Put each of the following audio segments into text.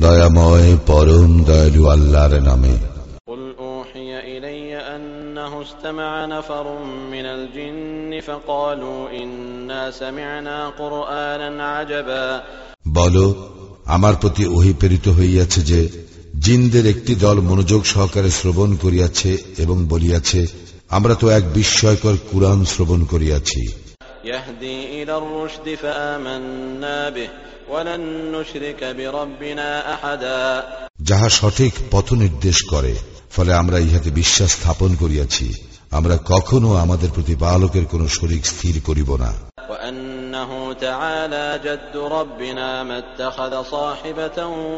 দয়াময় পরম দয়ালু আল্লাহর নামে قل أوحي إلي أنه استمع نفر من الجن فقالوا إنا سمعنا قرآنا عجبا বলো আমার প্রতি ওহি প্রেরিত হইয়াছে যে জিনদের একটি দল মনোযোগ সহকারে শ্রবণ করিয়াছে এবং বলিয়াছে আমরা তো এক বিস্ময়কর কুরআন শ্রবণ করিয়াছি يهدي إلى الرشد فآمنا به ولن نشرك بربنا أحدا যাহা সঠিক পথ নির্দেশ করে ফলে আমরা ইহাতে বিশ্বাস স্থাপন করিয়াছি আমরা কখনো আমাদের প্রতিপালকের কোন শরিক স্থির করিব না وأنه تعالى جد ربنا ما اتخذ صاحبة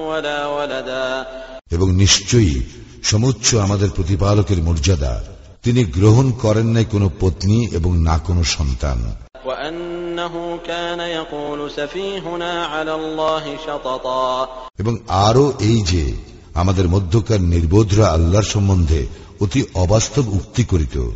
ولا ولدا এবং নিশ্চয়ই সমুচ্চ আমাদের প্রতিপালকের মর্যাদা তিনি গ্রহণ করেন নাই কোনো পত্নী এবং না কোনো সন্তান এবং আরও এই যে আমাদের মধ্যকার নির্বোধরা আল্লাহর সম্বন্ধে অতি অবাস্তব উক্তি করিত।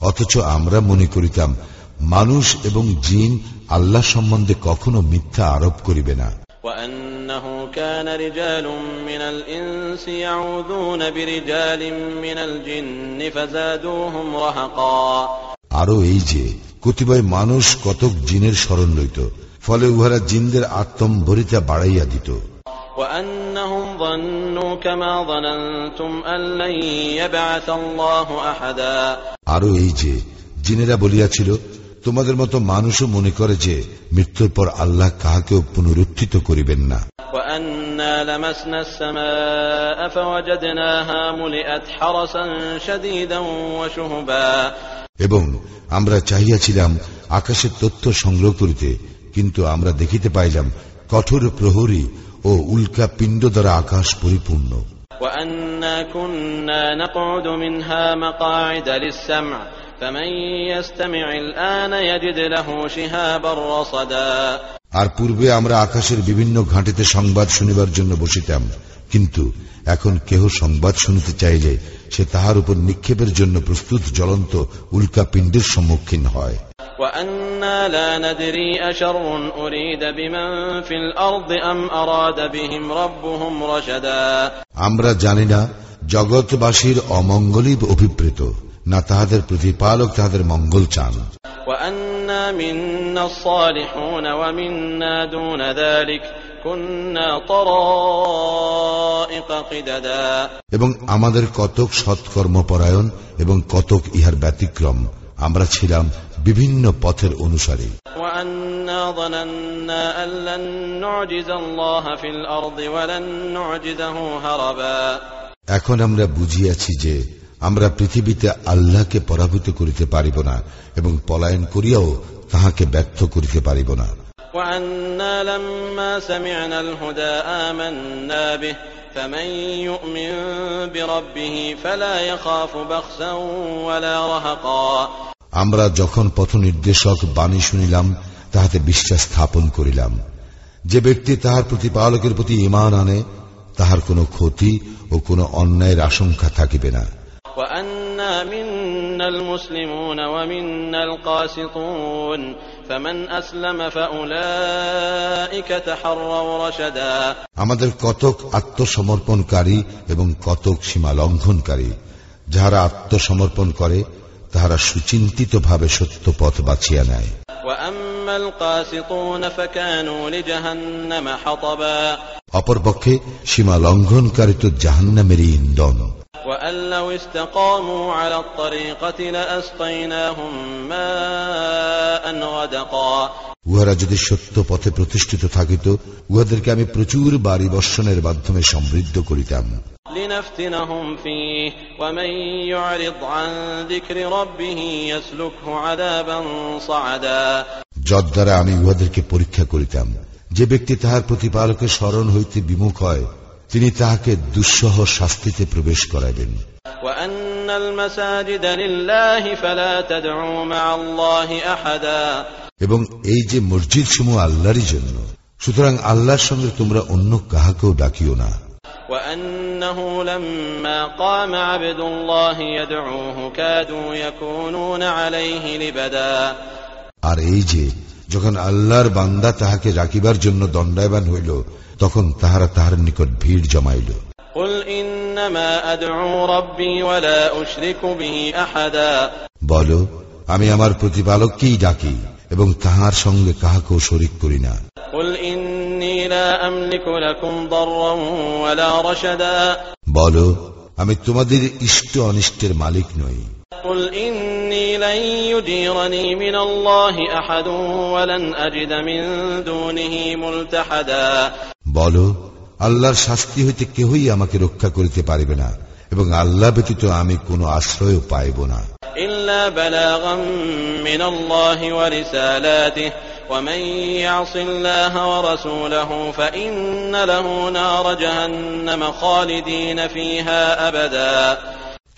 অথচ আমরা মনে করিতাম মানুষ এবং জিন আল্লাহ সম্বন্ধে কখনো মিথ্যা আরোপ করিবে না। وأنه كان رجال من الإنس يعوذون برجال من الجن فزادوهم رهقا আরও এই যে কতিপয় মানুষ কতক জিনের স্মরণ লইত ফলে উহারা জিনদের আত্মম্ভরিতা বাড়াইয়া দিত وأنهم ظنوا كما ظننتم أن لن يبعث الله أحدا আরও এই যে জিনেরা বলিয়াছিল তোমাদের মতো মানুষও মনে করে যে মৃত্যুর পর আল্লাহ কাহাকেও পুনরুত্থিত করিবেন না وأنا لمسنا السماء فوجدناها ملئت حرسا شديدا وشهبا এবং আমরা চাহিয়াছিলাম আকাশের তথ্য সংগ্রহ করিতে কিন্তু আমরা দেখিতে পাইলাম কঠোর প্রহরী ও উল্কা পিণ্ড দ্বারা আকাশ পরিপূর্ণ وأنا كنا نقعد منها مقاعد للسمع আর পূর্বে আমরা আকাশের বিভিন্ন ঘাঁটিতে সংবাদ শুনিবার জন্য বসিতাম কিন্তু এখন কেহ সংবাদ শুনিতে চাইলে সে তাহার উপর নিক্ষেপের জন্য প্রস্তুত জ্বলন্ত উল্কা পিণ্ডের সম্মুখীন হয়। আমরা জানি না জগৎবাসীর অমঙ্গলই অভিপ্রেত। না তাহাদের প্রতিপালক তাহাদের মঙ্গল চান। এবং আমাদের কতক সৎকর্মপরায়ণ এবং কতক ইহার ব্যতিক্রম আমরা ছিলাম বিভিন্ন পথের অনুসারে। এখন আমরা বুঝিয়াছি যে আমরা পৃথিবীতে আল্লাহকে পরাভূত করিতে পারিব না এবং পলায়ন করিয়াও তাহাকে ব্যর্থ করিতে পারিব না। আমরা যখন পথ নির্দেশক বাণী শুনিলাম তাহাতে বিশ্বাস স্থাপন করিলাম। যে ব্যক্তি তাহার প্রতিপালকের প্রতি ইমান আনে তাহার কোনো ক্ষতি ও কোনো অন্যায়ের আশঙ্কা থাকিবে না। وأنا منا المسلمون ومنا القاسطون فمن أسلم فأولئك تحروا رشدا আমাদের কতক আত্মসমর্পণকারী এবং কতক সীমা লঙ্ঘনকারী যাহারা আত্মসমর্পণ করে তাহারা সুচিন্তিতভাবে সত্য পথ বাছিয়া নেয় وأما القاسطون فكانوا لجهنم حطبا অপরপক্ষে সীমা লঙ্ঘনকারী তো জাহান্নামেরই ইন্ধন وأن لو استقاموا على الطريقة لأسقيناهم ماء غدقا উহারা যদি সত্য পথে প্রতিষ্ঠিত থাকিত উহাদেরকে আমি প্রচুর বাড়ি বর্ষণের মাধ্যমে সমৃদ্ধ করিতাম لنفتنهم فيه ومن يعرض عن ذكر ربه يسلكه عذابا صعدا যদ্বারা আমি উহাদেরকে পরীক্ষা করিতাম যে ব্যক্তি তাহার প্রতিপালকের স্মরণ হইতে বিমুখ হয় তিনি তাহাকে দুঃসহ শাস্তিতে প্রবেশ করাবেন এবং এই যে মসজিদ সমূহ আল্লাহরই জন্য সুতরাং আল্লাহর সঙ্গে তোমরা অন্য কাহাকেও ডাকিও না। আর এই যে যখন আল্লাহর বান্দা তাহাকে রাখিবার জন্য দণ্ডায়বান হইল তখন তাহারা তাহার নিকট ভিড় জমাইল। বল আমি আমার প্রতিপালককেই ডাকি এবং তাহার সঙ্গে কাহাকেও শরিক করি না। বল আমি তোমাদের ইষ্ট অনিষ্টের মালিক নই। قل إني لن يجيرني من الله أحد ولن أجد من دونه ملتحدا বল আল্লাহর শাস্তি হইতে কেহই আমাকে রক্ষা করিতে পারিবে না এবং আল্লাহ ব্যতীত আমি কোনো আশ্রয় পাইব না إلا بلاغا من الله ورسالاته ومن يعص الله ورسوله فإن له نار جهنم خالدين فيها أبدا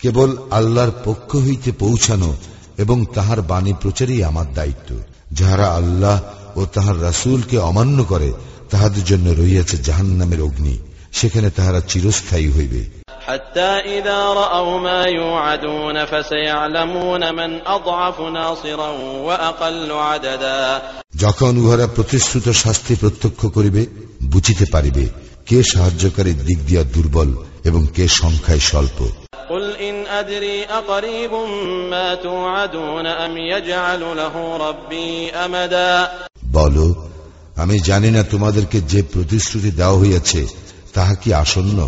কেবল আল্লাহর পক্ষ হইতে পৌঁছানো এবং তাহার বাণী প্রচারই আমার দায়িত্ব। যাহারা আল্লাহ ও তাহার রাসুলকে অমান্য করে তাহাদের জন্য রইয়াছে জাহান নামের অগ্নি। সেখানে তাহারা চিরস্থায়ী হইবে। যখন উহারা প্রতিশ্রুত শাস্তি প্রত্যক্ষ করিবে বুঝিতে পারিবে কে সাহায্যকারী দিক দিয়া দুর্বল এবং কে সংখ্যায় স্বল্প। قل إن أدري أقريب ما توعدون أم يجعل له ربي أمدا বল আমি জানি না তোমাদেরকে যে প্রতিশ্রুতি দেওয়া হইয়াছে তাহা কি আসন্ন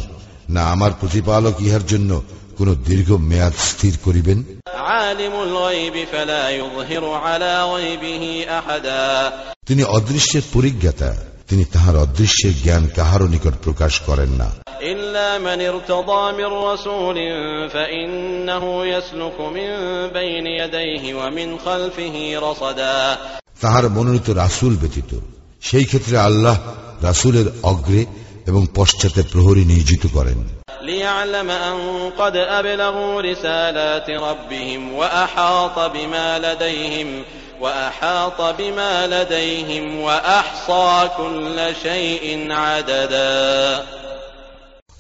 না আমার প্রতিপালক ইহার জন্য কোন দীর্ঘ মেয়াদ স্থির করিবেন عالم الغيب فلا يظهر على غيبه أحدا তিনি অদৃশ্যের পরিজ্ঞাতা তিনি তাহার অদৃশ্যের জ্ঞান কাহারও নিকট প্রকাশ করেন না إلا من ارتضى من رسول فإنه يسلك من بين يديه ومن خلفه رصدا তাহার মনোনীত রাসূল ব্যতীত সেই ক্ষেত্রে আল্লাহ রাসূলের অগ্রে এবং পশ্চাতে প্রহরী নিয়োজিত করেন ليعلم أن قد أبلغوا رسالات ربهم وأحاط بما لديهم وأحاط بما لديهم وأحصى كل شيء عددا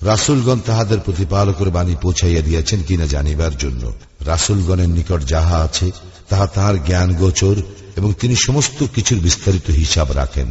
রাসূলগণ তাহাদের প্রতিপালকের বাণী পৌঁছাইয়া দিয়েছেন কিনা জানিবার জন্য। রাসুলগণের নিকট যাহা আছে, তাহা তাহার জ্ঞান গোচর এবং তিনি সমস্ত কিছুর বিস্তারিত হিসাব রাখেন।